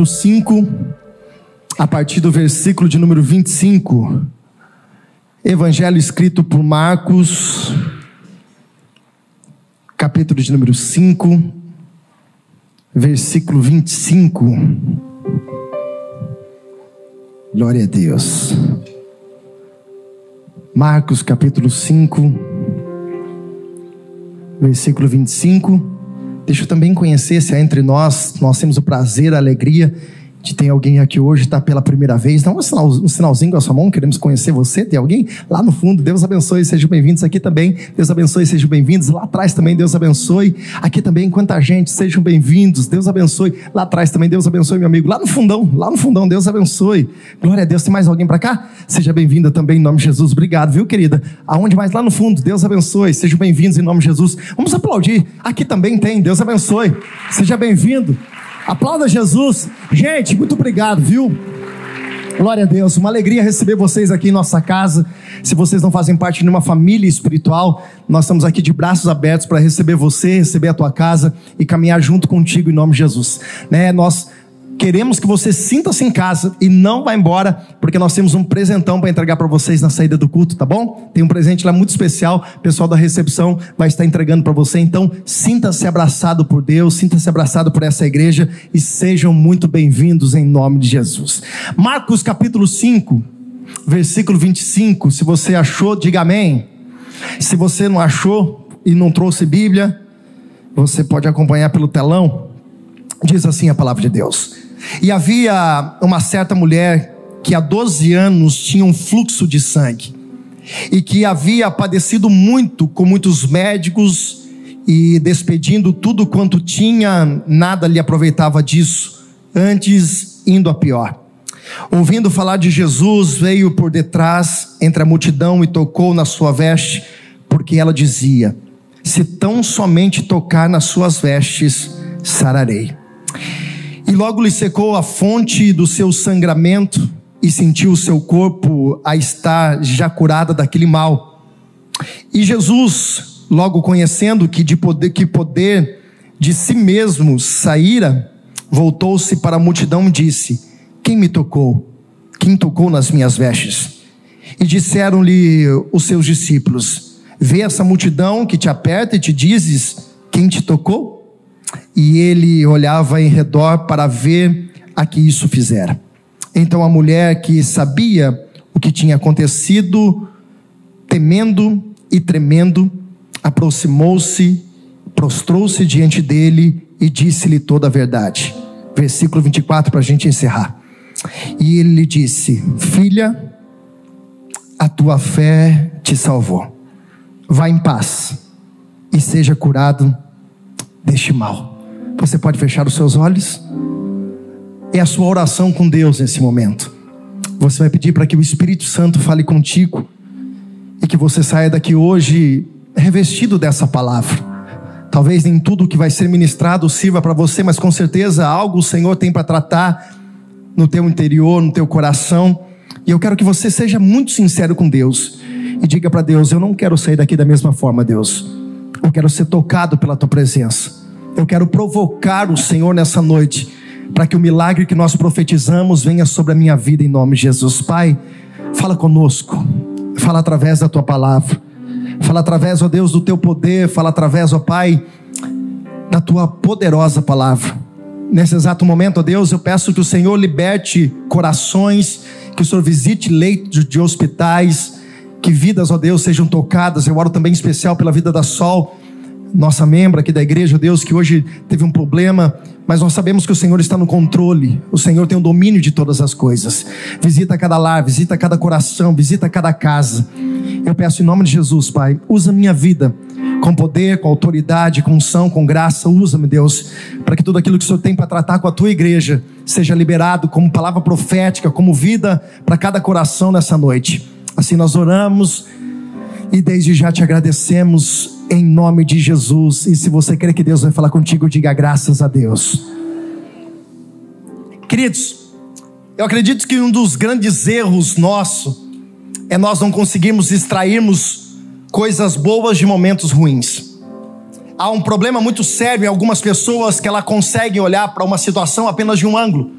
número 5, a partir do versículo de número 25. Evangelho escrito por Marcos, capítulo de número 5, versículo 25. Glória a Deus. Marcos, capítulo 5, versículo 25. Deixa eu também conhecer se há entre nós, nós temos o prazer, a alegria de ter alguém aqui hoje, está pela primeira vez. Dá um, sinal, um sinalzinho com a sua mão, queremos conhecer você. Tem alguém lá no fundo? Deus abençoe, sejam bem-vindos aqui também. Deus abençoe, sejam bem-vindos. Lá atrás também, Deus abençoe. Aqui também, quanta gente, sejam bem-vindos. Deus abençoe. Lá atrás também, Deus abençoe, meu amigo. Lá no fundão, lá no fundão, Deus abençoe. Glória a Deus. Tem mais alguém para cá? Seja bem-vinda também em nome de Jesus. Obrigado, viu, querida? Aonde mais? Lá no fundo, Deus abençoe. Sejam bem-vindos em nome de Jesus. Vamos aplaudir. Aqui também tem, Deus abençoe. Seja bem-vindo. Aplauda Jesus. Gente, muito obrigado, viu? Glória a Deus, uma alegria receber vocês aqui em nossa casa. Se vocês não fazem parte de uma família espiritual, nós estamos aqui de braços abertos para receber você, receber a tua casa e caminhar junto contigo em nome de Jesus. Né? Nós queremos que você sinta-se em casa e não vá embora, porque nós temos um presentão para entregar para vocês na saída do culto, tá bom? Tem um presente lá muito especial, o pessoal da recepção vai estar entregando para você. Então, sinta-se abraçado por Deus, sinta-se abraçado por essa igreja e sejam muito bem-vindos em nome de Jesus. Marcos capítulo 5, versículo 25. Se você achou, diga amém. Se você não achou e não trouxe Bíblia, você pode acompanhar pelo telão. Diz assim a palavra de Deus. E havia uma certa mulher que há 12 anos tinha um fluxo de sangue e que havia padecido muito com muitos médicos e despedindo tudo quanto tinha, nada lhe aproveitava disso, antes indo a pior. Ouvindo falar de Jesus, veio por detrás entre a multidão e tocou na sua veste, porque ela dizia: Se tão somente tocar nas suas vestes, sararei. E logo lhe secou a fonte do seu sangramento e sentiu o seu corpo a estar já curada daquele mal. E Jesus, logo conhecendo que de poder que poder de si mesmo saíra, voltou-se para a multidão e disse: Quem me tocou? Quem tocou nas minhas vestes? E disseram-lhe os seus discípulos: Vê essa multidão que te aperta e te dizes: Quem te tocou? E ele olhava em redor para ver a que isso fizera. Então a mulher que sabia o que tinha acontecido, temendo e tremendo, aproximou-se, prostrou-se diante dele e disse-lhe toda a verdade. Versículo 24 para a gente encerrar. E ele lhe disse: Filha, a tua fé te salvou. Vá em paz e seja curado deste mal. Você pode fechar os seus olhos? É a sua oração com Deus nesse momento. Você vai pedir para que o Espírito Santo fale contigo e que você saia daqui hoje revestido dessa palavra. Talvez nem tudo que vai ser ministrado sirva para você, mas com certeza algo o Senhor tem para tratar no teu interior, no teu coração. E eu quero que você seja muito sincero com Deus e diga para Deus: Eu não quero sair daqui da mesma forma, Deus. Eu quero ser tocado pela tua presença. Eu quero provocar o Senhor nessa noite, para que o milagre que nós profetizamos venha sobre a minha vida em nome de Jesus. Pai, fala conosco, fala através da tua palavra, fala através, ó Deus, do teu poder, fala através, ó Pai, da tua poderosa palavra. Nesse exato momento, ó Deus, eu peço que o Senhor liberte corações, que o Senhor visite leitos de hospitais, que vidas, ó Deus, sejam tocadas. Eu oro também em especial pela vida da Sol nossa membra aqui da igreja, Deus, que hoje teve um problema, mas nós sabemos que o Senhor está no controle, o Senhor tem o domínio de todas as coisas. Visita cada lar, visita cada coração, visita cada casa. Eu peço em nome de Jesus, Pai, usa minha vida com poder, com autoridade, com unção, com graça, usa-me, Deus, para que tudo aquilo que o Senhor tem para tratar com a tua igreja seja liberado como palavra profética, como vida para cada coração nessa noite. Assim nós oramos e desde já te agradecemos em nome de Jesus. E se você crê que Deus vai falar contigo, diga graças a Deus. Queridos, eu acredito que um dos grandes erros nosso é nós não conseguirmos extrairmos coisas boas de momentos ruins. há um problema muito sério em algumas pessoas que ela conseguem olhar para uma situação apenas de um ângulo.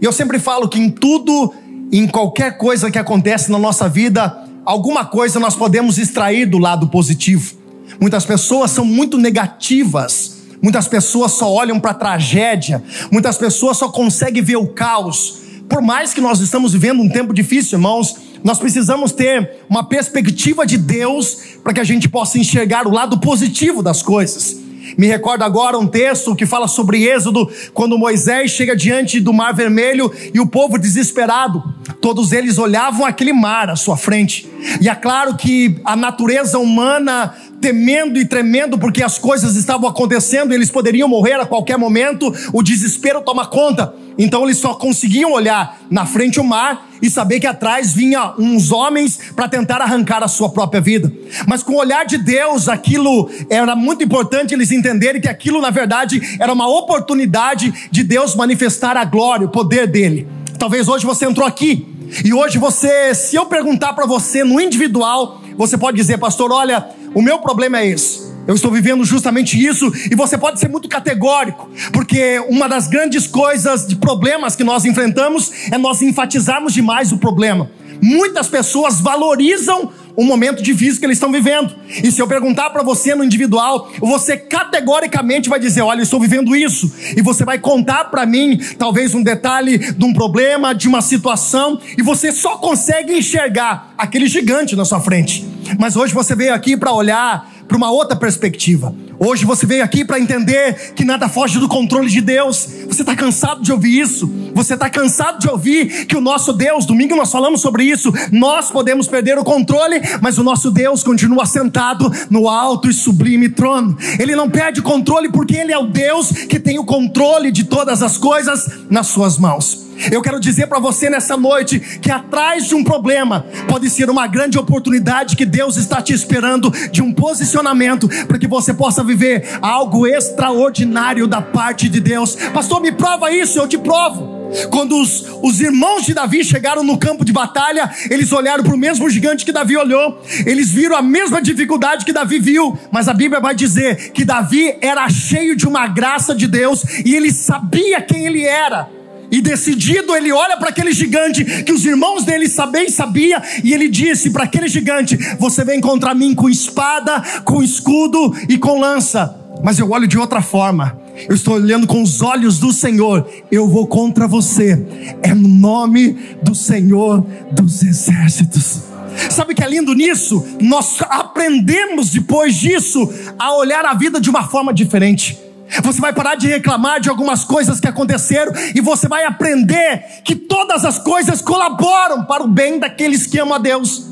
E eu sempre falo que em tudo, em qualquer coisa que acontece na nossa vida, alguma coisa nós podemos extrair do lado positivo. Muitas pessoas são muito negativas. Muitas pessoas só olham para a tragédia. Muitas pessoas só conseguem ver o caos. Por mais que nós estamos vivendo um tempo difícil, irmãos, nós precisamos ter uma perspectiva de Deus para que a gente possa enxergar o lado positivo das coisas. Me recordo agora um texto que fala sobre Êxodo, quando Moisés chega diante do Mar Vermelho e o povo desesperado, todos eles olhavam aquele mar à sua frente. E é claro que a natureza humana temendo e tremendo porque as coisas estavam acontecendo, eles poderiam morrer a qualquer momento, o desespero toma conta. Então eles só conseguiam olhar na frente o mar e saber que atrás vinha uns homens para tentar arrancar a sua própria vida. Mas com o olhar de Deus, aquilo era muito importante eles entenderem que aquilo na verdade era uma oportunidade de Deus manifestar a glória, o poder dele. Talvez hoje você entrou aqui e hoje você, se eu perguntar para você no individual, você pode dizer, pastor, olha, o meu problema é esse. Eu estou vivendo justamente isso, e você pode ser muito categórico, porque uma das grandes coisas de problemas que nós enfrentamos é nós enfatizarmos demais o problema. Muitas pessoas valorizam o momento difícil que eles estão vivendo. E se eu perguntar para você no individual, você categoricamente vai dizer: Olha, eu estou vivendo isso. E você vai contar para mim, talvez, um detalhe de um problema, de uma situação, e você só consegue enxergar aquele gigante na sua frente. Mas hoje você veio aqui para olhar para uma outra perspectiva. Hoje você veio aqui para entender que nada foge do controle de Deus. Você está cansado de ouvir isso? Você está cansado de ouvir que o nosso Deus, domingo nós falamos sobre isso, nós podemos perder o controle, mas o nosso Deus continua sentado no alto e sublime trono. Ele não perde o controle porque Ele é o Deus que tem o controle de todas as coisas nas suas mãos. Eu quero dizer para você nessa noite que atrás de um problema pode ser uma grande oportunidade que Deus está te esperando de um posicionamento para que você possa viver algo extraordinário da parte de Deus. Pastor, me prova isso, eu te provo. Quando os, os irmãos de Davi chegaram no campo de batalha, eles olharam para o mesmo gigante que Davi olhou, eles viram a mesma dificuldade que Davi viu, mas a Bíblia vai dizer que Davi era cheio de uma graça de Deus e ele sabia quem ele era. E decidido, ele olha para aquele gigante que os irmãos dele sabem sabia, e ele disse para aquele gigante: Você vem contra mim com espada, com escudo e com lança. Mas eu olho de outra forma. Eu estou olhando com os olhos do Senhor. Eu vou contra você. É no nome do Senhor dos exércitos. Sabe o que é lindo nisso? Nós aprendemos depois disso a olhar a vida de uma forma diferente. Você vai parar de reclamar de algumas coisas que aconteceram e você vai aprender que todas as coisas colaboram para o bem daqueles que amam a Deus.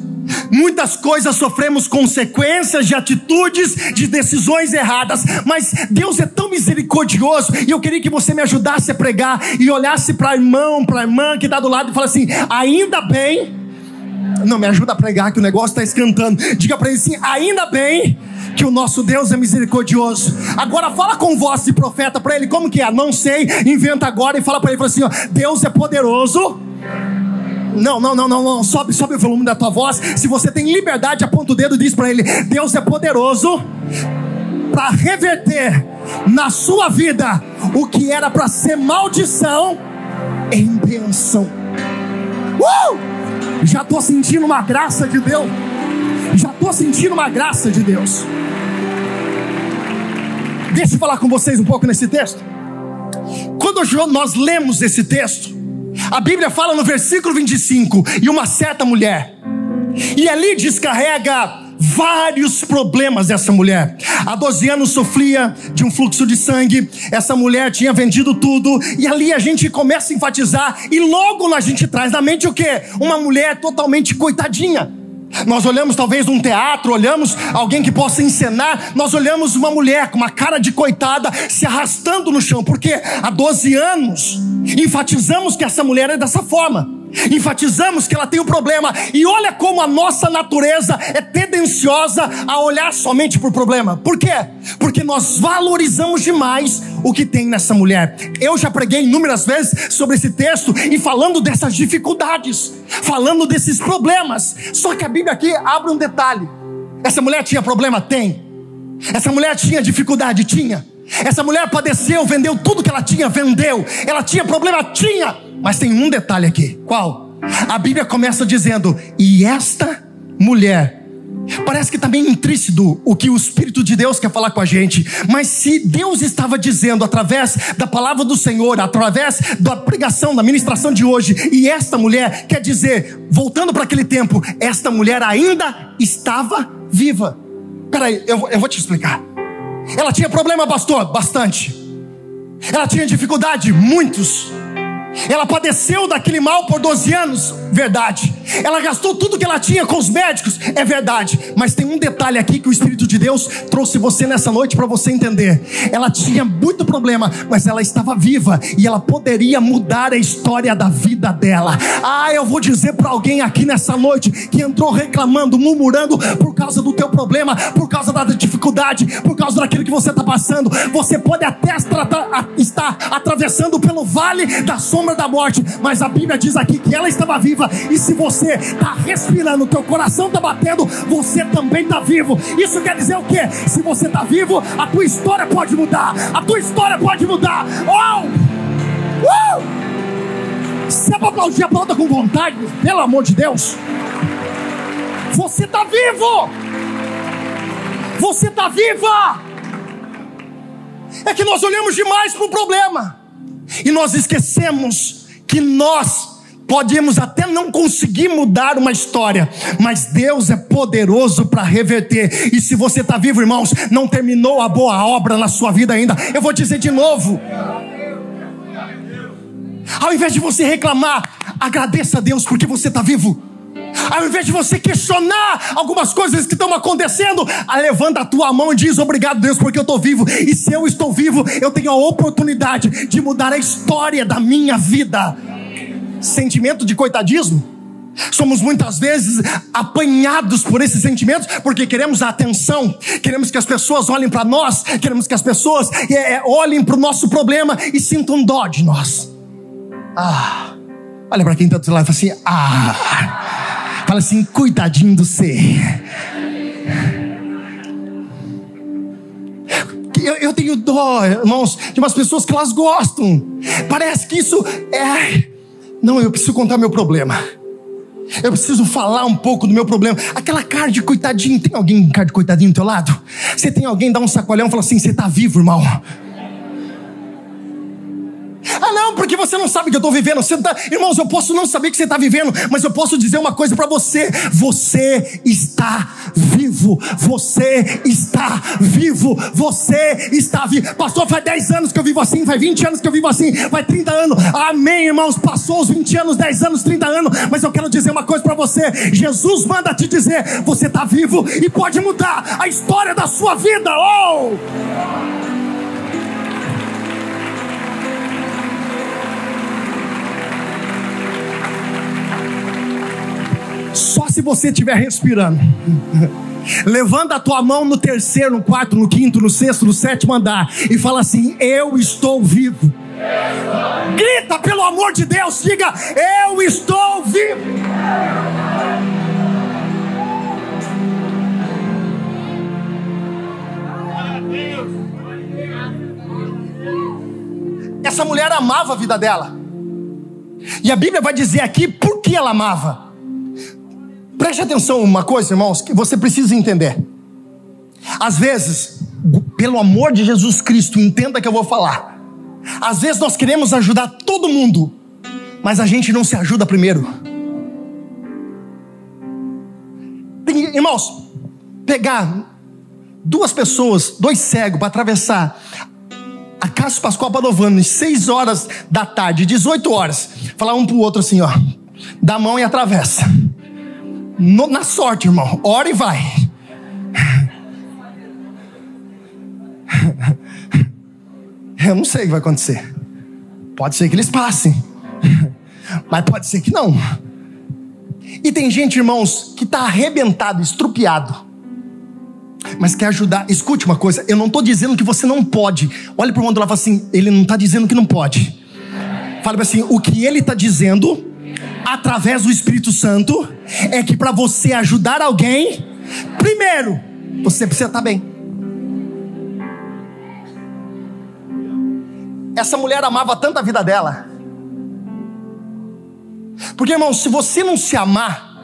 Muitas coisas sofremos consequências de atitudes, de decisões erradas, mas Deus é tão misericordioso e eu queria que você me ajudasse a pregar e olhasse para irmão, para a irmã que está do lado e falasse assim: ainda bem. Não, me ajuda a pregar que o negócio está escantando. Diga para ele assim: ainda bem que o nosso Deus é misericordioso. Agora fala com voz de profeta para ele, como que é? Não sei, inventa agora e fala para ele fala assim: ó, Deus é poderoso. Não, não, não, não, não. Sobe, sobe o volume da tua voz. Se você tem liberdade, aponta o dedo e diz para ele: Deus é poderoso para reverter na sua vida o que era para ser maldição em bênção. Uh! Já estou sentindo uma graça de Deus. Já estou sentindo uma graça de Deus. Deixa eu falar com vocês um pouco nesse texto. Quando nós lemos esse texto, a Bíblia fala no versículo 25: e uma certa mulher, e ali descarrega vários problemas dessa mulher. Há 12 anos sofria de um fluxo de sangue, essa mulher tinha vendido tudo, e ali a gente começa a enfatizar, e logo a gente traz na mente o que? Uma mulher totalmente coitadinha nós olhamos talvez um teatro, olhamos alguém que possa encenar, nós olhamos uma mulher com uma cara de coitada se arrastando no chão, porque há 12 anos enfatizamos que essa mulher é dessa forma enfatizamos que ela tem um problema, e olha como a nossa natureza é tendenciosa a olhar somente por problema. Por quê? Porque nós valorizamos demais o que tem nessa mulher. Eu já preguei inúmeras vezes sobre esse texto e falando dessas dificuldades, falando desses problemas. Só que a Bíblia aqui abre um detalhe. Essa mulher tinha problema? Tem. Essa mulher tinha dificuldade? Tinha. Essa mulher padeceu, vendeu tudo que ela tinha, vendeu. Ela tinha problema? Tinha. Mas tem um detalhe aqui. Qual? A Bíblia começa dizendo: E esta mulher Parece que está bem intrínseco o que o Espírito de Deus quer falar com a gente. Mas se Deus estava dizendo através da palavra do Senhor, através da pregação, da ministração de hoje, e esta mulher quer dizer, voltando para aquele tempo, esta mulher ainda estava viva. Peraí, eu, eu vou te explicar. Ela tinha problema, pastor? Bastante. Ela tinha dificuldade? Muitos. Ela padeceu daquele mal por 12 anos, verdade. Ela gastou tudo que ela tinha com os médicos, é verdade. Mas tem um detalhe aqui que o Espírito de Deus trouxe você nessa noite para você entender. Ela tinha muito problema, mas ela estava viva e ela poderia mudar a história da vida dela. Ah, eu vou dizer para alguém aqui nessa noite que entrou reclamando, murmurando por causa do teu problema, por causa da dificuldade, por causa daquilo que você está passando. Você pode até estar atravessando pelo vale da sombra sombra da morte, mas a Bíblia diz aqui que ela estava viva, e se você está respirando, teu coração está batendo, você também está vivo. Isso quer dizer o quê? Se você está vivo, a tua história pode mudar, a tua história pode mudar. Oh! Uh! Se é para aplaudir, aplauda com vontade, pelo amor de Deus. Você está vivo! Você está viva! É que nós olhamos demais para o problema. E nós esquecemos que nós podemos até não conseguir mudar uma história, mas Deus é poderoso para reverter. E se você está vivo, irmãos, não terminou a boa obra na sua vida ainda. Eu vou dizer de novo. Ao invés de você reclamar, agradeça a Deus porque você está vivo. Ao invés de você questionar algumas coisas que estão acontecendo, levanta a tua mão e diz: Obrigado, Deus, porque eu estou vivo. E se eu estou vivo, eu tenho a oportunidade de mudar a história da minha vida. Sentimento de coitadismo? Somos muitas vezes apanhados por esses sentimentos porque queremos a atenção, queremos que as pessoas olhem para nós, queremos que as pessoas é, é olhem para o nosso problema e sintam dó de nós. Ah, olha para quem está do lado e fala assim: Ah. Fala assim, cuidadinho do ser. Eu, eu, tenho dó, irmãos, de umas pessoas que elas gostam. Parece que isso é. Não, eu preciso contar meu problema. Eu preciso falar um pouco do meu problema. Aquela cara de coitadinho. Tem alguém cara de coitadinho do teu lado? Você tem alguém dá um sacolhão e fala assim: você está vivo, irmão? Porque você não sabe que eu estou vivendo. Você tá... Irmãos, eu posso não saber que você está vivendo, mas eu posso dizer uma coisa para você: você está vivo. Você está vivo. Você está vivo. Pastor, faz 10 anos que eu vivo assim, faz 20 anos que eu vivo assim, faz 30 anos. Amém, irmãos. Passou os 20 anos, 10 anos, 30 anos, mas eu quero dizer uma coisa para você: Jesus manda te dizer, você está vivo e pode mudar a história da sua vida. Oh! Só se você estiver respirando. Levanta a tua mão no terceiro, no quarto, no quinto, no sexto, no sétimo andar e fala assim: Eu estou vivo. Grita pelo amor de Deus, diga: Eu estou vivo. Essa mulher amava a vida dela. E a Bíblia vai dizer aqui por que ela amava. Preste atenção uma coisa, irmãos, que você precisa entender. Às vezes, pelo amor de Jesus Cristo, entenda que eu vou falar. Às vezes nós queremos ajudar todo mundo, mas a gente não se ajuda primeiro. Tem, irmãos, pegar duas pessoas, dois cegos, para atravessar a Cássio Pascoal Padovano, em 6 horas da tarde, 18 horas, falar um para o outro assim, ó, dá a mão e atravessa no, na sorte, irmão. Ora e vai. Eu não sei o que vai acontecer. Pode ser que eles passem, mas pode ser que não. E tem gente, irmãos, que está arrebentado, estrupiado, mas quer ajudar. Escute uma coisa: eu não estou dizendo que você não pode. Olhe para o mundo lá e fala assim: ele não está dizendo que não pode. Fala assim: o que ele está dizendo através do Espírito Santo é que para você ajudar alguém, primeiro, você precisa estar bem. Essa mulher amava tanto a vida dela. Porque, irmãos, se você não se amar,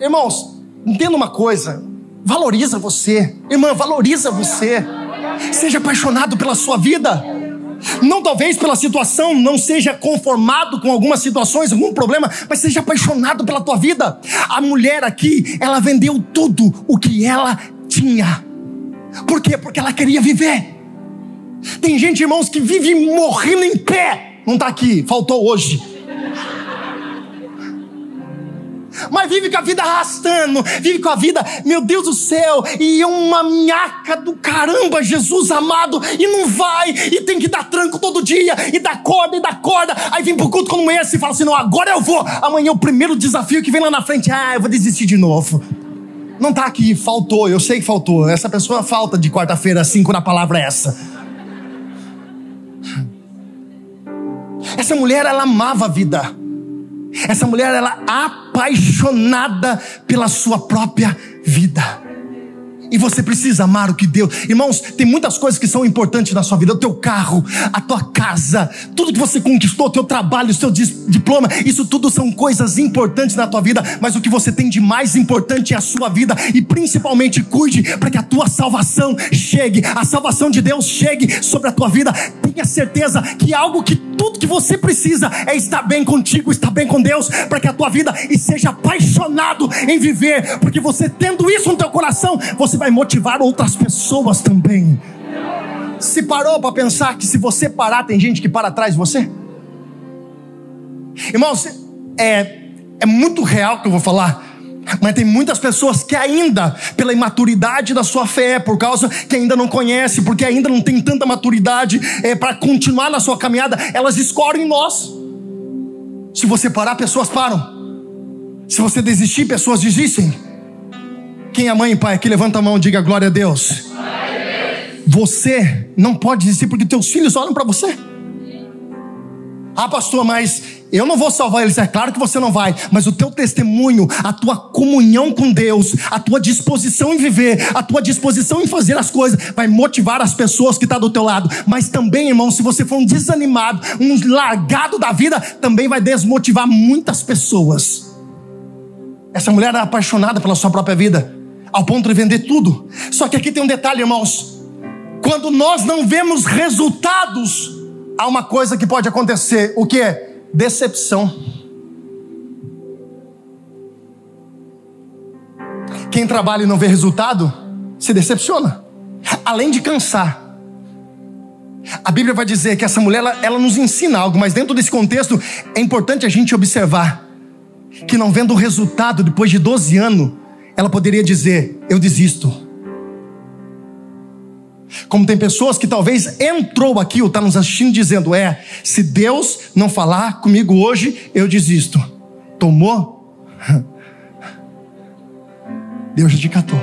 irmãos, entenda uma coisa: valoriza você, irmã, valoriza você. Seja apaixonado pela sua vida. Não talvez pela situação, não seja conformado com algumas situações, algum problema, mas seja apaixonado pela tua vida. A mulher aqui, ela vendeu tudo o que ela tinha. Por quê? Porque ela queria viver. Tem gente, irmãos, que vive morrendo em pé. Não está aqui, faltou hoje. Mas vive com a vida arrastando, vive com a vida, meu Deus do céu, e é uma minhaca do caramba, Jesus amado, e não vai, e tem que dar tranco todo dia, e dá corda, e dá corda. Aí vem pro culto como esse e fala assim: não, agora eu vou. Amanhã é o primeiro desafio que vem lá na frente, ah, eu vou desistir de novo. Não está aqui, faltou, eu sei que faltou. Essa pessoa falta de quarta-feira, cinco na palavra é essa. Essa mulher, ela amava a vida. Essa mulher, ela apaixonada pela sua própria vida. E você precisa amar o que Deus. Irmãos, tem muitas coisas que são importantes na sua vida: o teu carro, a tua casa, tudo que você conquistou, o teu trabalho, o seu diploma, isso tudo são coisas importantes na tua vida, mas o que você tem de mais importante é a sua vida, e principalmente cuide para que a tua salvação chegue, a salvação de Deus chegue sobre a tua vida. Tenha certeza que algo que tudo que você precisa é estar bem contigo, estar bem com Deus, para que a tua vida e seja apaixonado em viver, porque você tendo isso no teu coração, você vai motivar outras pessoas também. Se parou para pensar que se você parar, tem gente que para atrás de você? Irmãos, é, é muito real que eu vou falar. Mas tem muitas pessoas que ainda, pela imaturidade da sua fé, por causa que ainda não conhece, porque ainda não tem tanta maturidade é, para continuar na sua caminhada, elas escorrem em nós. Se você parar, pessoas param. Se você desistir, pessoas desistem. Quem é mãe e pai aqui, levanta a mão e diga glória a Deus. Você não pode desistir porque teus filhos olham para você. Ah, pastor, mas eu não vou salvar eles. É claro que você não vai, mas o teu testemunho, a tua comunhão com Deus, a tua disposição em viver, a tua disposição em fazer as coisas, vai motivar as pessoas que estão tá do teu lado. Mas também, irmão, se você for um desanimado, um largado da vida, também vai desmotivar muitas pessoas. Essa mulher era apaixonada pela sua própria vida ao ponto de vender tudo. Só que aqui tem um detalhe, irmãos. Quando nós não vemos resultados, há uma coisa que pode acontecer: o que é? Decepção. Quem trabalha e não vê resultado, se decepciona, além de cansar. A Bíblia vai dizer que essa mulher ela, ela nos ensina algo, mas dentro desse contexto é importante a gente observar que não vendo resultado depois de 12 anos, ela poderia dizer: Eu desisto. Como tem pessoas que talvez entrou aqui ou está nos assistindo dizendo: É, se Deus não falar comigo hoje, eu desisto. Tomou? Deus já te catou.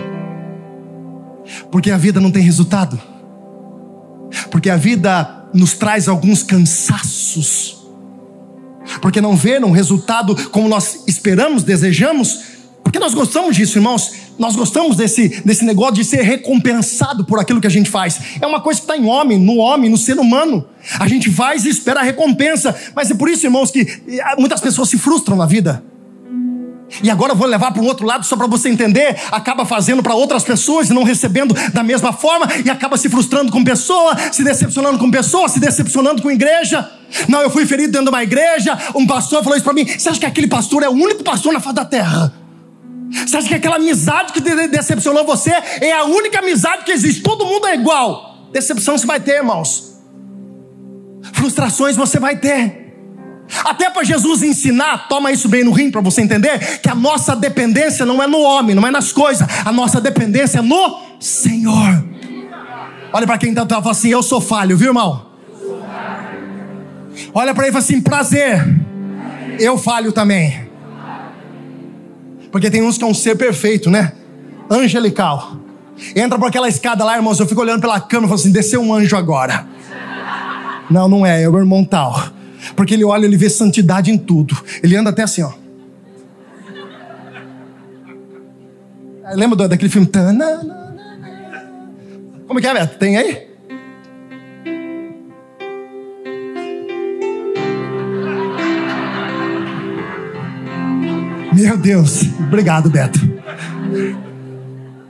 Porque a vida não tem resultado. Porque a vida nos traz alguns cansaços. Porque não vê um resultado como nós esperamos, desejamos porque nós gostamos disso, irmãos. Nós gostamos desse, desse negócio de ser recompensado por aquilo que a gente faz. É uma coisa que está em homem, no homem, no ser humano. A gente faz e espera a recompensa. Mas é por isso, irmãos, que eh, muitas pessoas se frustram na vida. E agora eu vou levar para o outro lado só para você entender. Acaba fazendo para outras pessoas e não recebendo da mesma forma, e acaba se frustrando com pessoa, se decepcionando com pessoa, se decepcionando com igreja. Não, eu fui ferido dentro de uma igreja. Um pastor falou isso para mim. Você acha que aquele pastor é o único pastor na face da terra? Você acha que aquela amizade que decepcionou você é a única amizade que existe? Todo mundo é igual. Decepção você vai ter, irmãos. Frustrações você vai ter. Até para Jesus ensinar, toma isso bem no rim para você entender que a nossa dependência não é no homem, não é nas coisas, a nossa dependência é no Senhor. Olha para quem está tá, fala assim: Eu sou falho, viu, irmão? Olha para ele e fala assim: Prazer, eu falho também. Porque tem uns que é um ser perfeito, né? Angelical. Entra por aquela escada lá, irmãos. Eu fico olhando pela cama e falo assim: desceu um anjo agora. Não, não é, é o irmão tal. Porque ele olha, ele vê santidade em tudo. Ele anda até assim, ó. Lembra daquele filme? Como que é, Beto? Tem aí? Meu Deus, obrigado, Beto.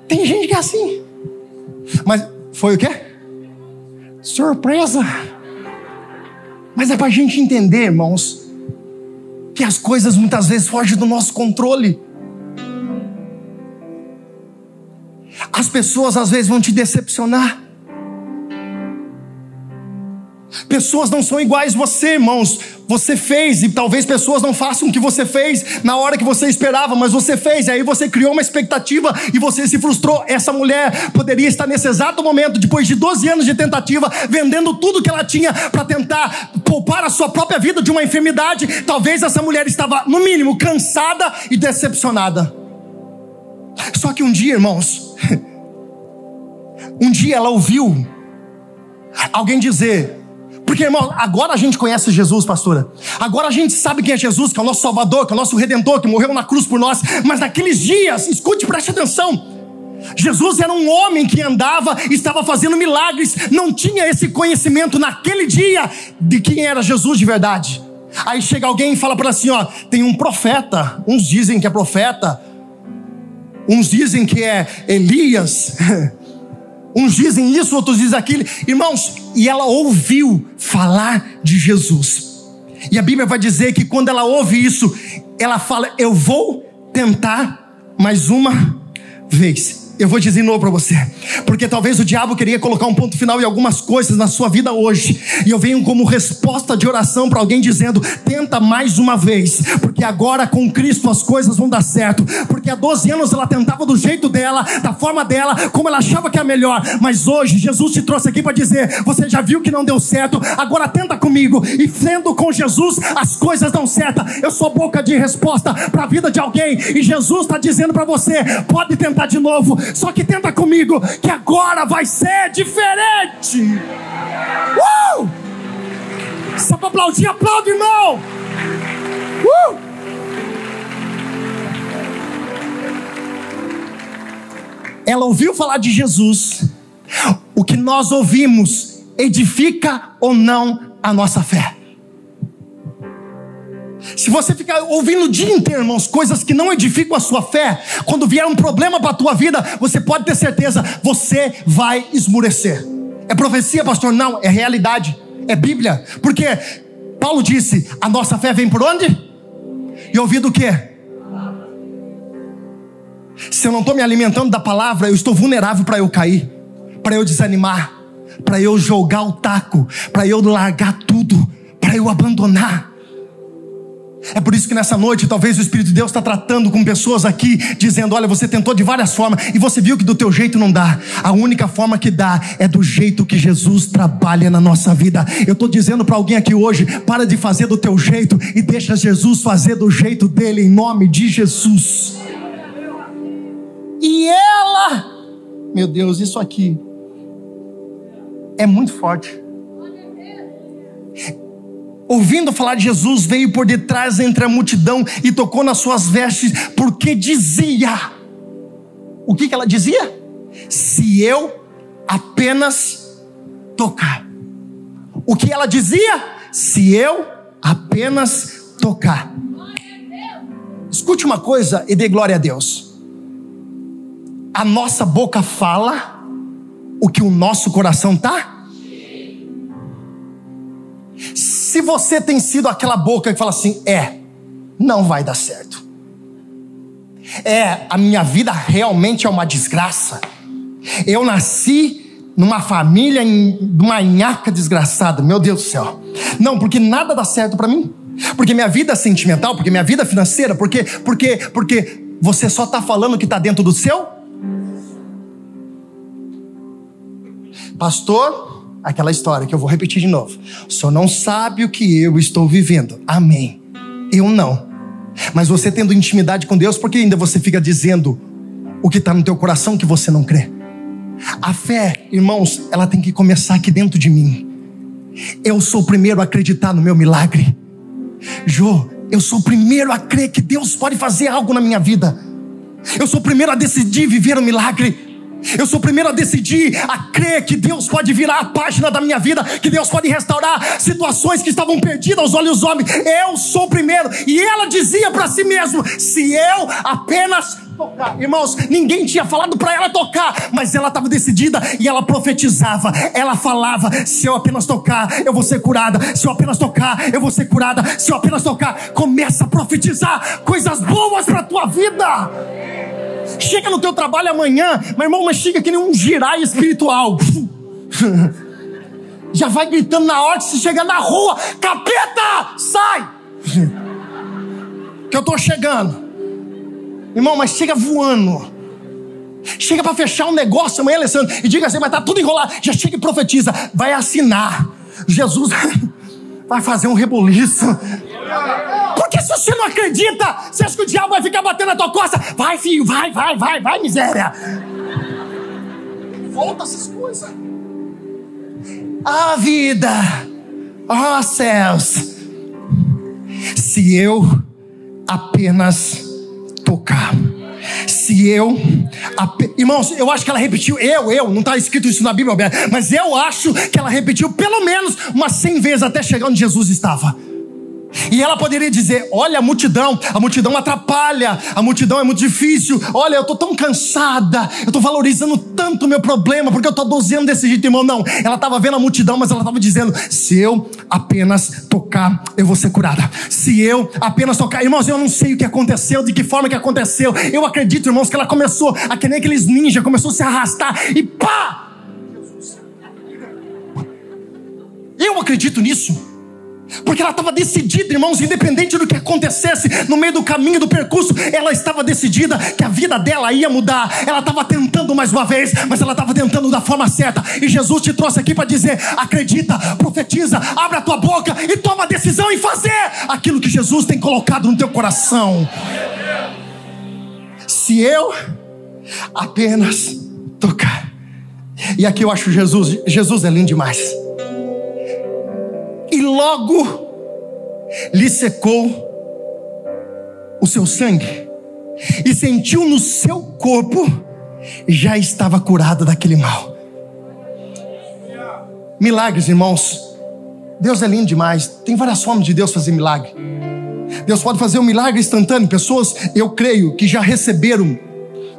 Tem gente que é assim. Mas foi o quê? Surpresa. Mas é para a gente entender, irmãos, que as coisas muitas vezes fogem do nosso controle. As pessoas às vezes vão te decepcionar. Pessoas não são iguais você, irmãos. Você fez e talvez pessoas não façam o que você fez na hora que você esperava, mas você fez. E aí você criou uma expectativa e você se frustrou. Essa mulher poderia estar nesse exato momento, depois de 12 anos de tentativa, vendendo tudo que ela tinha para tentar poupar a sua própria vida de uma enfermidade. Talvez essa mulher estava, no mínimo, cansada e decepcionada. Só que um dia, irmãos, um dia ela ouviu alguém dizer: porque, irmão, agora a gente conhece Jesus, pastora. Agora a gente sabe quem é Jesus, que é o nosso Salvador, que é o nosso Redentor, que morreu na cruz por nós. Mas naqueles dias, escute, preste atenção. Jesus era um homem que andava, estava fazendo milagres, não tinha esse conhecimento naquele dia de quem era Jesus de verdade. Aí chega alguém e fala para assim: ó, tem um profeta, uns dizem que é profeta, uns dizem que é Elias. Uns dizem isso, outros dizem aquilo. Irmãos, e ela ouviu falar de Jesus. E a Bíblia vai dizer que quando ela ouve isso, ela fala: Eu vou tentar mais uma vez. Eu vou dizer novo para você, porque talvez o diabo queria colocar um ponto final em algumas coisas na sua vida hoje, e eu venho como resposta de oração para alguém dizendo: tenta mais uma vez, porque agora com Cristo as coisas vão dar certo. Porque há 12 anos ela tentava do jeito dela, da forma dela, como ela achava que é melhor, mas hoje Jesus te trouxe aqui para dizer: você já viu que não deu certo, agora tenta comigo, e sendo com Jesus as coisas dão certo. Eu sou boca de resposta para a vida de alguém, e Jesus está dizendo para você: pode tentar de novo só que tenta comigo que agora vai ser diferente. Uh! Só para aplaudir, aplaude, irmão. Uh! Ela ouviu falar de Jesus. O que nós ouvimos edifica ou não a nossa fé. Se você ficar ouvindo o dia inteiro, irmãos, coisas que não edificam a sua fé, quando vier um problema para a tua vida, você pode ter certeza, você vai esmurecer. É profecia, pastor? Não, é realidade, é Bíblia. Porque Paulo disse: a nossa fé vem por onde? E ouvido o quê? Se eu não estou me alimentando da palavra, eu estou vulnerável para eu cair, para eu desanimar, para eu jogar o taco, para eu largar tudo, para eu abandonar. É por isso que nessa noite, talvez o Espírito de Deus está tratando com pessoas aqui, dizendo: olha, você tentou de várias formas e você viu que do teu jeito não dá. A única forma que dá é do jeito que Jesus trabalha na nossa vida. Eu estou dizendo para alguém aqui hoje: para de fazer do teu jeito e deixa Jesus fazer do jeito dele, em nome de Jesus. E ela, meu Deus, isso aqui é muito forte ouvindo falar de Jesus, veio por detrás entre a multidão e tocou nas suas vestes, porque dizia: O que, que ela dizia? Se eu apenas tocar. O que ela dizia? Se eu apenas tocar. Escute uma coisa e dê glória a Deus. A nossa boca fala o que o nosso coração está se você tem sido aquela boca que fala assim, é, não vai dar certo. É, a minha vida realmente é uma desgraça. Eu nasci numa família, numa nhaca desgraçada, meu Deus do céu. Não, porque nada dá certo para mim. Porque minha vida é sentimental, porque minha vida é financeira, porque, porque, porque você só está falando que está dentro do seu? Pastor, aquela história que eu vou repetir de novo. Senhor não sabe o que eu estou vivendo. Amém. Eu não. Mas você tendo intimidade com Deus, por que ainda você fica dizendo o que está no teu coração que você não crê? A fé, irmãos, ela tem que começar aqui dentro de mim. Eu sou o primeiro a acreditar no meu milagre. Jô, eu sou o primeiro a crer que Deus pode fazer algo na minha vida. Eu sou o primeiro a decidir viver o um milagre. Eu sou o primeiro a decidir, a crer que Deus pode virar a página da minha vida, que Deus pode restaurar situações que estavam perdidas aos olhos dos homens. Eu sou o primeiro. E ela dizia para si mesma: se eu apenas tocar. Irmãos, ninguém tinha falado para ela tocar, mas ela estava decidida e ela profetizava. Ela falava: se eu apenas tocar, eu vou ser curada. Se eu apenas tocar, eu vou ser curada. Se eu apenas tocar, começa a profetizar coisas boas para tua vida. Chega no teu trabalho amanhã, meu irmão, mas chega que nem um girai espiritual. Já vai gritando na hora que você chegar na rua: capeta, sai! Que eu estou chegando. Irmão, mas chega voando. Chega para fechar um negócio amanhã, Alessandro, e diga assim: mas tá tudo enrolado. Já chega e profetiza: vai assinar. Jesus vai fazer um reboliço. Porque se você não acredita, você acha que o diabo vai ficar batendo na tua costa? Vai, filho, vai, vai, vai, vai, miséria. Volta essas coisas. A vida, ó oh, céus, se eu apenas tocar. Se eu, irmãos, eu acho que ela repetiu, eu, eu, não está escrito isso na Bíblia, mas eu acho que ela repetiu pelo menos umas 100 vezes até chegar onde Jesus estava. E ela poderia dizer: Olha a multidão, a multidão atrapalha, a multidão é muito difícil. Olha, eu estou tão cansada, eu estou valorizando tanto o meu problema, porque eu estou dozeando desse jeito, irmão. Não, ela estava vendo a multidão, mas ela estava dizendo: Se eu apenas tocar, eu vou ser curada. Se eu apenas tocar, irmãos, eu não sei o que aconteceu, de que forma que aconteceu. Eu acredito, irmãos, que ela começou a que nem aqueles ninjas, começou a se arrastar e pá! Eu acredito nisso. Porque ela estava decidida, irmãos, independente do que acontecesse no meio do caminho do percurso, ela estava decidida que a vida dela ia mudar. Ela estava tentando mais uma vez, mas ela estava tentando da forma certa. E Jesus te trouxe aqui para dizer: acredita, profetiza, abre a tua boca e toma a decisão em fazer aquilo que Jesus tem colocado no teu coração. Se eu apenas tocar. E aqui eu acho Jesus, Jesus é lindo demais e logo lhe secou o seu sangue e sentiu no seu corpo já estava curada daquele mal. Milagres, irmãos. Deus é lindo demais. Tem várias formas de Deus fazer milagre. Deus pode fazer um milagre instantâneo. Pessoas, eu creio, que já receberam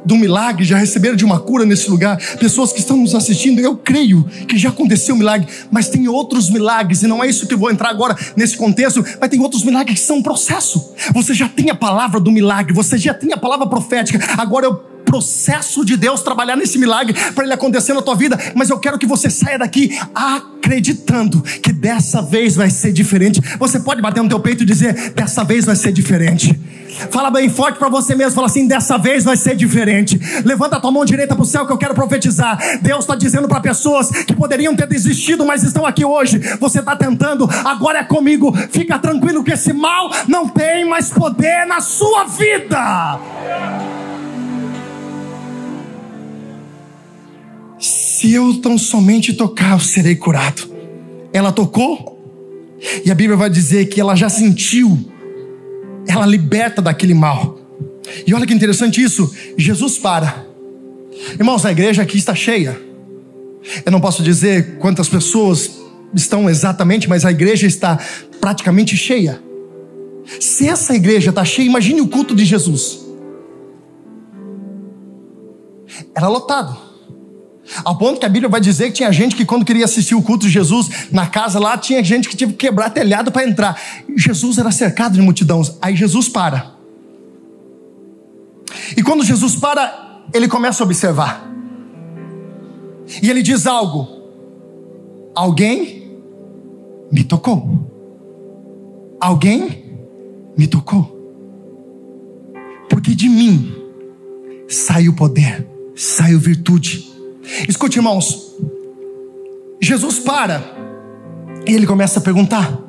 de um milagre, já receberam de uma cura nesse lugar. Pessoas que estão nos assistindo, eu creio que já aconteceu um milagre, mas tem outros milagres, e não é isso que eu vou entrar agora nesse contexto, mas tem outros milagres que são um processo. Você já tem a palavra do milagre, você já tem a palavra profética, agora eu processo de Deus trabalhar nesse milagre para ele acontecer na tua vida, mas eu quero que você saia daqui acreditando que dessa vez vai ser diferente. Você pode bater no teu peito e dizer: dessa vez vai ser diferente. Fala bem forte para você mesmo, fala assim: dessa vez vai ser diferente. Levanta a tua mão direita para o céu que eu quero profetizar. Deus está dizendo para pessoas que poderiam ter desistido, mas estão aqui hoje. Você está tentando, agora é comigo. Fica tranquilo que esse mal não tem mais poder na sua vida. Se eu tão somente tocar, eu serei curado. Ela tocou, e a Bíblia vai dizer que ela já sentiu ela liberta daquele mal. E olha que interessante isso, Jesus para. Irmãos, a igreja aqui está cheia. Eu não posso dizer quantas pessoas estão exatamente, mas a igreja está praticamente cheia. Se essa igreja está cheia, imagine o culto de Jesus. Era lotado. Ao ponto que a Bíblia vai dizer que tinha gente que, quando queria assistir o culto de Jesus na casa lá, tinha gente que tinha que quebrar telhado para entrar. Jesus era cercado de multidões. Aí Jesus para. E quando Jesus para, ele começa a observar. E ele diz algo: Alguém me tocou. Alguém me tocou. Porque de mim saiu poder, saiu virtude Escute, irmãos. Jesus para e ele começa a perguntar.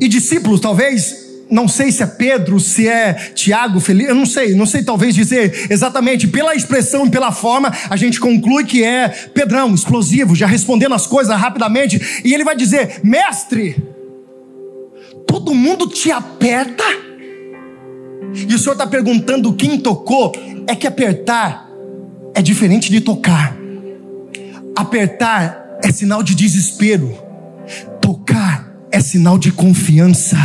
E discípulos, talvez, não sei se é Pedro, se é Tiago, Felipe, eu não sei, não sei talvez dizer exatamente, pela expressão e pela forma, a gente conclui que é Pedrão, explosivo, já respondendo as coisas rapidamente, e ele vai dizer: Mestre, todo mundo te aperta? E o senhor está perguntando quem tocou, é que apertar é diferente de tocar. Apertar é sinal de desespero. Tocar é sinal de confiança.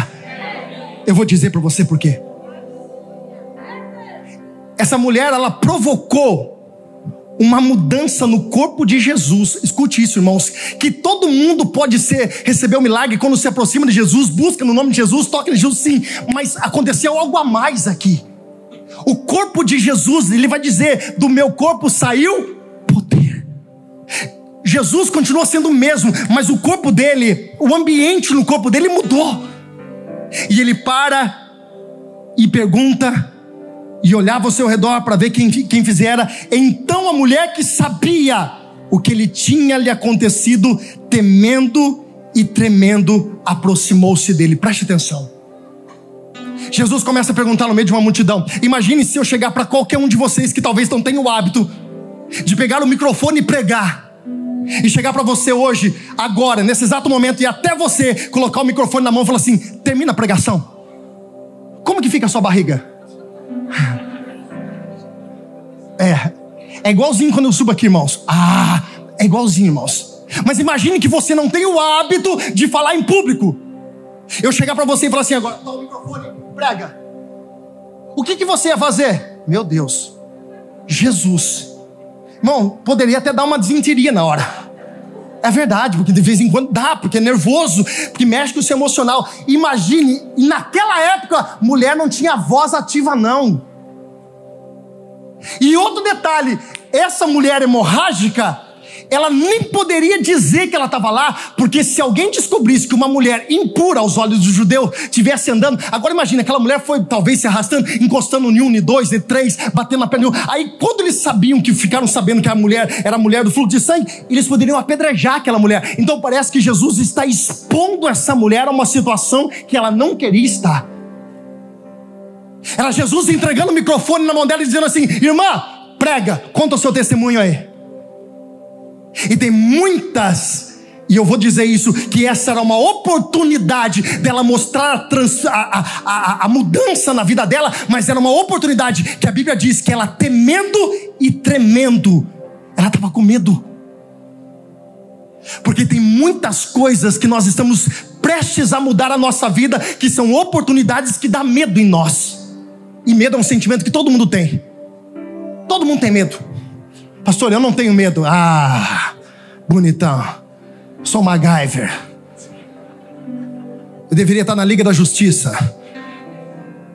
Eu vou dizer para você por quê. Essa mulher, ela provocou uma mudança no corpo de Jesus. Escute isso, irmãos, que todo mundo pode ser receber o um milagre quando se aproxima de Jesus, busca no nome de Jesus, toca em Jesus, sim, mas aconteceu algo a mais aqui. O corpo de Jesus, ele vai dizer: do meu corpo saiu poder. Jesus continua sendo o mesmo, mas o corpo dele, o ambiente no corpo dele mudou. E ele para e pergunta e olhava ao seu redor para ver quem, quem fizera. Então a mulher que sabia o que lhe tinha lhe acontecido, temendo e tremendo, aproximou-se dele. Preste atenção. Jesus começa a perguntar no meio de uma multidão: Imagine se eu chegar para qualquer um de vocês que talvez não tenha o hábito de pegar o microfone e pregar. E chegar para você hoje, agora, nesse exato momento, e até você colocar o microfone na mão e falar assim: termina a pregação. Como que fica a sua barriga? É, é igualzinho quando eu subo aqui, irmãos. Ah, é igualzinho, irmãos. Mas imagine que você não tem o hábito de falar em público. Eu chegar para você e falar assim agora, o microfone, prega. O que, que você ia fazer? Meu Deus, Jesus. Irmão, poderia até dar uma desinteria na hora. É verdade, porque de vez em quando dá, porque é nervoso, porque mexe com o seu emocional. Imagine, naquela época, mulher não tinha voz ativa, não. E outro detalhe: essa mulher hemorrágica, ela nem poderia dizer que ela estava lá, porque se alguém descobrisse que uma mulher impura aos olhos do judeu tivesse andando, agora imagina, aquela mulher foi talvez se arrastando, encostando em um, em dois, em três, batendo na perna. Aí quando eles sabiam que ficaram sabendo que a mulher era a mulher do fluxo de sangue, eles poderiam apedrejar aquela mulher. Então parece que Jesus está expondo essa mulher a uma situação que ela não queria estar. Era Jesus entregando o microfone na mão dela e dizendo assim: Irmã, prega, conta o seu testemunho aí. E tem muitas, e eu vou dizer isso, que essa era uma oportunidade dela mostrar a, trans, a, a, a, mudança na vida dela, mas era uma oportunidade que a Bíblia diz que ela temendo e tremendo, ela estava com medo. Porque tem muitas coisas que nós estamos prestes a mudar a nossa vida, que são oportunidades que dá medo em nós. E medo é um sentimento que todo mundo tem. Todo mundo tem medo. Pastor, eu não tenho medo. Ah, bonitão. Sou MacGyver. Eu deveria estar na Liga da Justiça.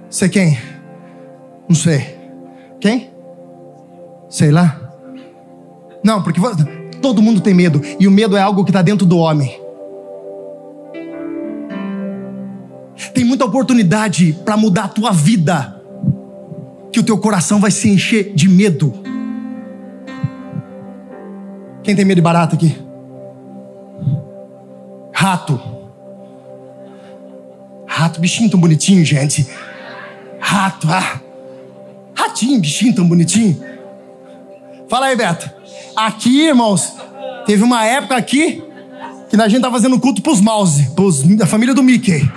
Sei quem? Não sei. Quem? Sei lá. Não, porque todo mundo tem medo. E o medo é algo que está dentro do homem. Tem muita oportunidade para mudar a tua vida. Que o teu coração vai se encher de medo. Quem tem medo de barata aqui? Rato. Rato, bichinho tão bonitinho, gente. Rato, ah. Ratinho, bichinho tão bonitinho. Fala aí, Beto. Aqui, irmãos, teve uma época aqui que a gente tá fazendo culto pros mouse, pros, da família do Mickey.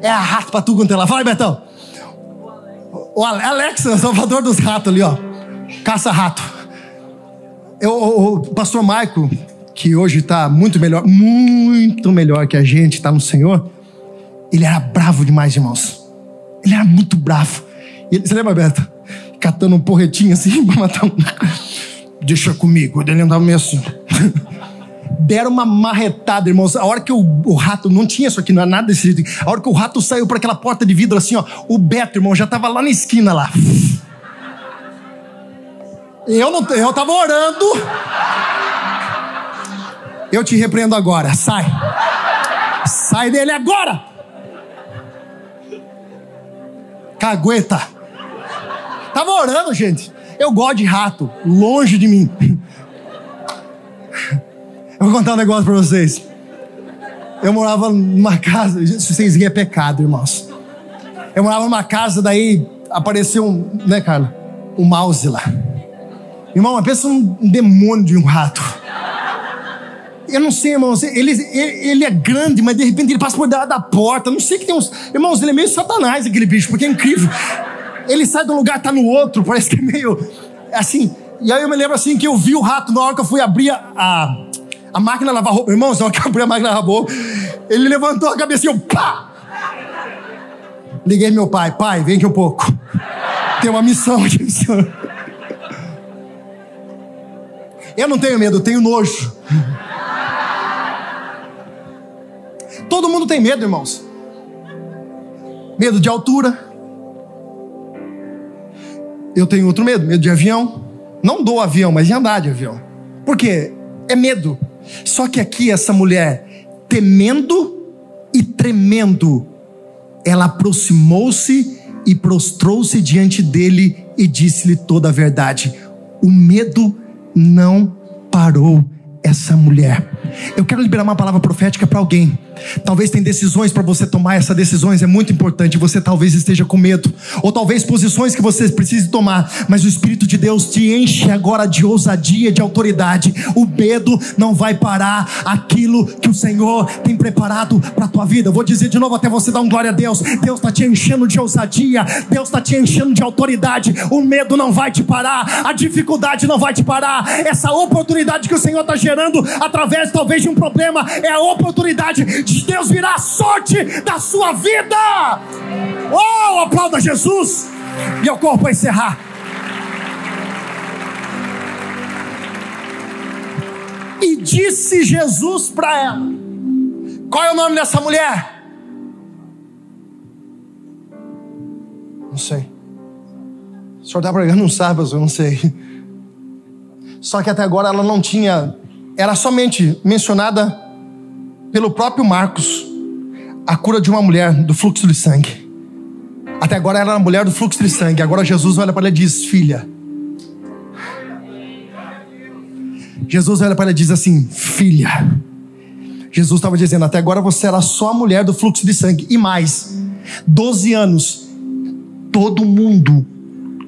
É a rato pra tu quanto ela. Fala aí, Betão. O Alex, o salvador dos ratos ali, ó. Caça rato. Eu, o, pastor Maico, que hoje está muito melhor, muito melhor que a gente, está no Senhor, ele era bravo demais, irmãos. Ele era muito bravo. Ele, você lembra, Beto? Catando um porretinho assim para matar um. Deixa comigo. Ele andava meio assim. Deram uma marretada, irmãos. A hora que o, o, rato, não tinha isso aqui, não é nada desse jeito. A hora que o rato saiu por aquela porta de vidro assim, ó, o Beto, irmão, já estava lá na esquina lá. Eu não, eu estava orando. Eu te repreendo agora. Sai. Sai dele agora. Cagueta. Tava orando, gente. Eu gosto de rato, longe de mim. Eu vou contar um negócio para vocês. Eu morava numa casa, vocês é pecado, irmãos. Eu morava numa casa, daí apareceu um, né, Carla? Um mouse lá. Irmão, pensa um demônio de um rato. Eu não sei, irmãos. Ele, ele, ele, é grande, mas de repente ele passa por debaixo da porta. Não sei que tem uns. Irmãos, ele é meio satanás aquele bicho, porque é incrível. Ele sai de um lugar, tá no outro, parece que é meio assim. E aí eu me lembro assim que eu vi o rato na hora que eu fui abrir a, a, a máquina lavar roupa. Irmãos, na hora que eu abri a máquina lavar roupa, ele levantou a cabeça e eu pá! Liguei meu pai, pai, vem aqui um pouco. Tem uma missão aqui. Eu não tenho medo, eu tenho nojo. Todo mundo tem medo, irmãos. Medo de altura. Eu tenho outro medo, medo de avião. Não do avião, mas de andar de avião. Por quê? É medo. Só que aqui essa mulher, temendo e tremendo, ela aproximou-se e prostrou-se diante dele e disse-lhe toda a verdade. O medo não parou essa mulher. Eu quero liberar uma palavra profética para alguém. Talvez tem decisões para você tomar, essas decisões é muito importante. Você talvez esteja com medo, ou talvez posições que você precise tomar, mas o Espírito de Deus te enche agora de ousadia, de autoridade. O medo não vai parar aquilo que o Senhor tem preparado para a tua vida. Vou dizer de novo até você dar um glória a Deus. Deus está te enchendo de ousadia, Deus está te enchendo de autoridade. O medo não vai te parar, a dificuldade não vai te parar. Essa oportunidade que o Senhor está gerando através talvez de um problema é a oportunidade de Deus virar a sorte da sua vida. Oh, aplauda Jesus. E eu corro para encerrar. E disse Jesus para ela: Qual é o nome dessa mulher? Não sei. O senhor está pregando um sábado, eu não sei. Só que até agora ela não tinha, era somente mencionada pelo próprio Marcos a cura de uma mulher do fluxo de sangue. Até agora ela era a mulher do fluxo de sangue. Agora Jesus olha para ela e diz: Filha. Jesus olha para ela e diz assim: Filha. Jesus estava dizendo: Até agora você era só a mulher do fluxo de sangue. E mais, 12 anos, todo mundo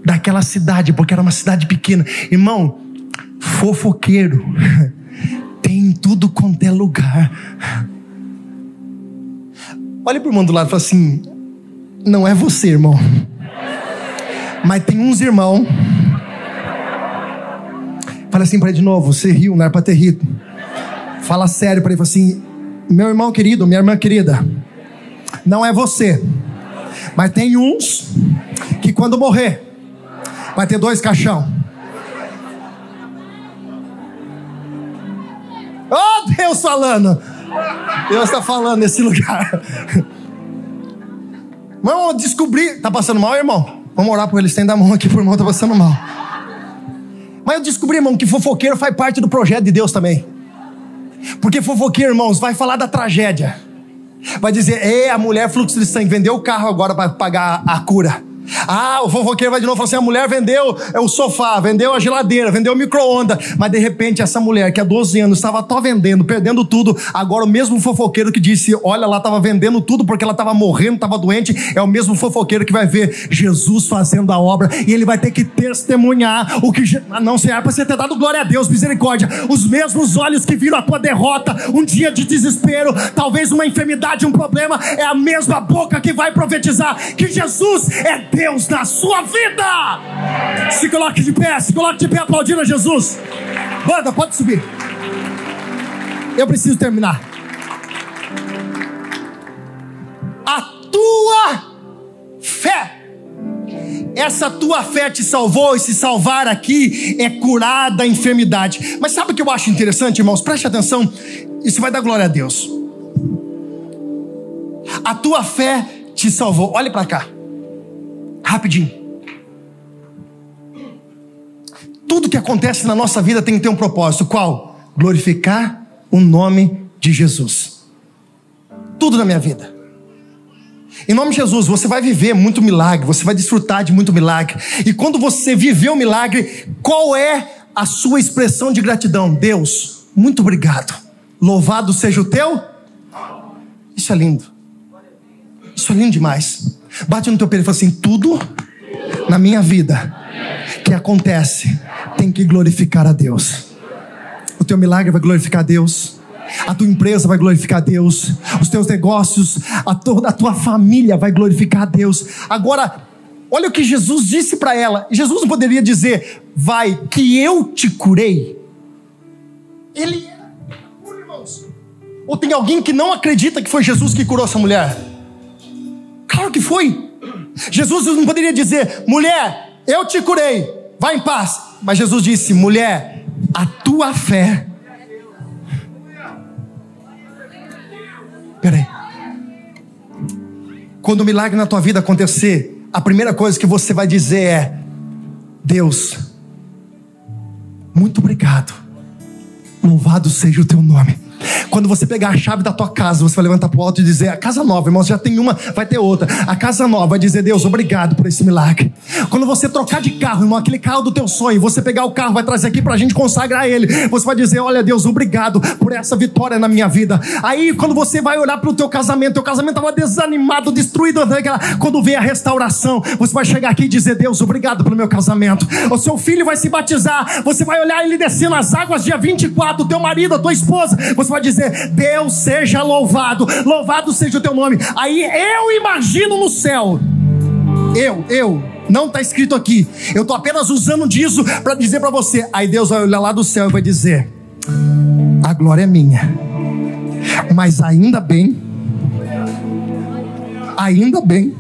daquela cidade, porque era uma cidade pequena, irmão, fofoqueiro tem em tudo quanto é lugar. Olha para o irmão do lado e fala assim: não é você, irmão. Mas tem uns irmãos. Fala assim para ele de novo: você riu, não era para ter rido. Fala sério para ele, fala assim: meu irmão querido, minha irmã querida, não é você. Mas tem uns que quando morrer, vai ter dois caixão. Deus falando. Deus está falando nesse lugar. Vamos descobrir. Tá passando mal, irmão? Vamos orar por ele. Estenda a mão aqui pro irmão, tá passando mal. Mas eu descobri, irmão, que fofoqueiro faz parte do projeto de Deus também. Porque fofoqueiro, irmãos, vai falar da tragédia. Vai dizer, é, a mulher fluxo de sangue vendeu o carro agora para pagar a cura. Ah, o fofoqueiro vai de novo falar assim: a mulher vendeu o sofá, vendeu a geladeira, vendeu o micro-ondas. Mas de repente, essa mulher que há 12 anos estava só vendendo, perdendo tudo, agora o mesmo fofoqueiro que disse: Olha, ela estava vendendo tudo porque ela estava morrendo, estava doente, é o mesmo fofoqueiro que vai ver Jesus fazendo a obra e ele vai ter que testemunhar o que. Não sei, é para você ter dado glória a Deus, misericórdia. Os mesmos olhos que viram a tua derrota, um dia de desespero, talvez uma enfermidade, um problema, é a mesma boca que vai profetizar que Jesus é Deus Deus na sua vida. Se coloque de pé, se coloque de pé aplaudindo a Jesus. Banda, pode subir. Eu preciso terminar. A tua fé. Essa tua fé te salvou e se salvar aqui é curar da enfermidade. Mas sabe o que eu acho interessante, irmãos? Preste atenção, isso vai dar glória a Deus. A tua fé te salvou. Olhe para cá. Rapidinho. Tudo que acontece na nossa vida tem que ter um propósito. Qual? Glorificar o nome de Jesus. Tudo na minha vida. Em nome de Jesus, você vai viver muito milagre, você vai desfrutar de muito milagre. E quando você viver o milagre, qual é a sua expressão de gratidão? Deus, muito obrigado. Louvado seja o teu. Isso é lindo. Isso é lindo demais. Bate no teu peito e fala assim: tudo na minha vida que acontece tem que glorificar a Deus. O teu milagre vai glorificar a Deus. A tua empresa vai glorificar a Deus. Os teus negócios, a, to a tua família vai glorificar a Deus. Agora, Olha o que Jesus disse para ela. Jesus não poderia dizer, vai, que eu te curei. Ele irmãos. Ou tem alguém que não acredita que foi Jesus que curou essa mulher? Claro que foi. Jesus não poderia dizer, mulher, eu te curei, vai em paz. Mas Jesus disse, mulher, a tua fé. Peraí. Quando o milagre na tua vida acontecer, a primeira coisa que você vai dizer é: Deus, muito obrigado, louvado seja o teu nome. Quando você pegar a chave da tua casa, você vai levantar para o alto e dizer: A casa nova, irmãos, já tem uma, vai ter outra. A casa nova vai dizer: Deus, obrigado por esse milagre. Quando você trocar de carro, irmão, aquele carro do teu sonho, você pegar o carro, vai trazer aqui para a gente consagrar ele. Você vai dizer: Olha, Deus, obrigado por essa vitória na minha vida. Aí, quando você vai olhar para o teu casamento, teu casamento estava desanimado, destruído. Quando vem a restauração, você vai chegar aqui e dizer: Deus, obrigado pelo meu casamento. O seu filho vai se batizar, você vai olhar ele descendo as águas dia 24, o teu marido, a tua esposa, você vai dizer: Deus seja louvado, louvado seja o teu nome. Aí eu imagino no céu, eu, eu, não está escrito aqui, eu estou apenas usando disso para dizer para você. Aí Deus vai olhar lá do céu e vai dizer: A glória é minha, mas ainda bem, ainda bem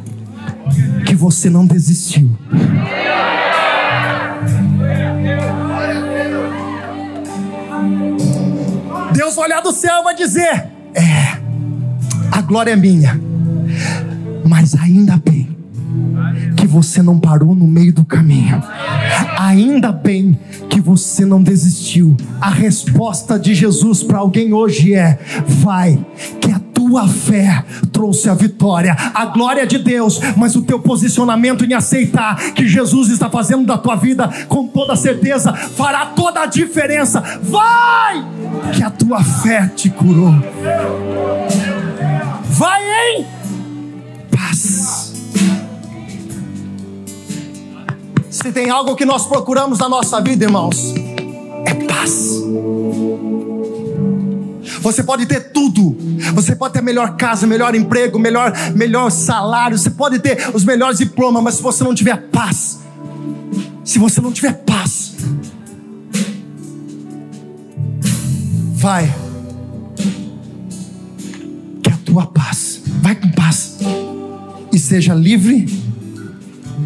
que você não desistiu. Deus olhar do céu vai dizer: É, a glória é minha, mas ainda bem que você não parou no meio do caminho. Ainda bem que você não desistiu. A resposta de Jesus para alguém hoje é: vai, que a tua fé trouxe a vitória, a glória de Deus, mas o teu posicionamento em aceitar que Jesus está fazendo da tua vida, com toda certeza, fará toda a diferença. Vai, que a tua fé te curou. Vai em paz. Se tem algo que nós procuramos na nossa vida, irmãos, é paz. Você pode ter tudo. Você pode ter melhor casa, melhor emprego, melhor, melhor salário. Você pode ter os melhores diplomas, mas se você não tiver paz, se você não tiver paz, vai. Que a tua paz, vai com paz e seja livre,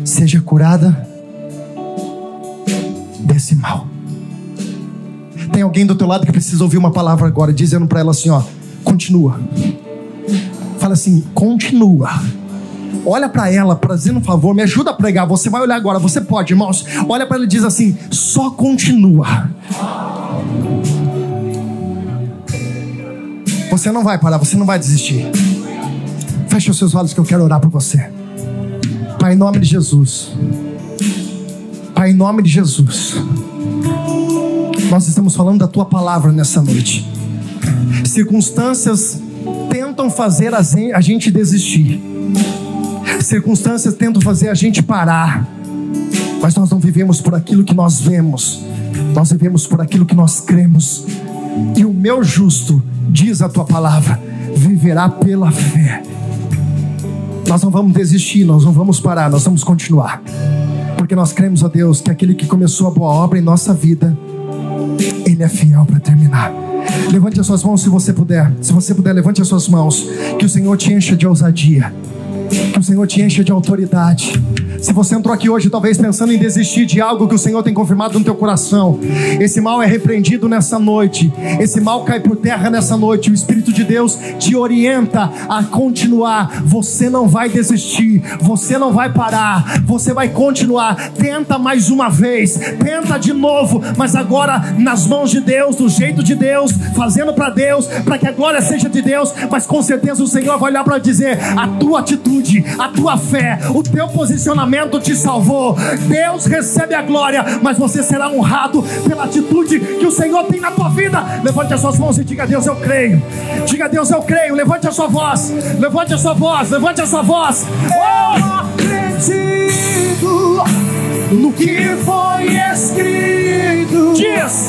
seja curada desse mal. Tem alguém do teu lado que precisa ouvir uma palavra agora, dizendo para ela assim: ó, continua. Fala assim, continua. Olha para ela, fazendo um favor, me ajuda a pregar. Você vai olhar agora, você pode, irmãos. Olha para ela e diz assim: só continua. Você não vai parar, você não vai desistir. Feche os seus olhos que eu quero orar por você. Pai, em nome de Jesus. Pai, em nome de Jesus. Nós estamos falando da tua palavra nessa noite. Circunstâncias tentam fazer a gente desistir. Circunstâncias tentam fazer a gente parar. Mas nós não vivemos por aquilo que nós vemos. Nós vivemos por aquilo que nós cremos. E o meu justo, diz a tua palavra, viverá pela fé. Nós não vamos desistir, nós não vamos parar, nós vamos continuar. Porque nós cremos, a Deus, que aquele que começou a boa obra em nossa vida, Ele é fiel para terminar. Levante as suas mãos se você puder. Se você puder, levante as suas mãos. Que o Senhor te encha de ousadia. Que o Senhor te encha de autoridade. Se você entrou aqui hoje, talvez pensando em desistir de algo que o Senhor tem confirmado no teu coração, esse mal é repreendido nessa noite. Esse mal cai por terra nessa noite. O Espírito de Deus te orienta a continuar. Você não vai desistir. Você não vai parar. Você vai continuar. Tenta mais uma vez. Tenta de novo. Mas agora nas mãos de Deus, do jeito de Deus, fazendo para Deus, para que a glória seja de Deus. Mas com certeza o Senhor vai olhar para dizer: a tua atitude, a tua fé, o teu posicionamento te salvou. Deus recebe a glória, mas você será honrado pela atitude que o Senhor tem na tua vida. Levante as suas mãos e diga a Deus, eu creio. Diga a Deus, eu creio. Levante a sua voz. Levante a sua voz. Levante a sua voz. Eu acredito no que foi escrito. Diz.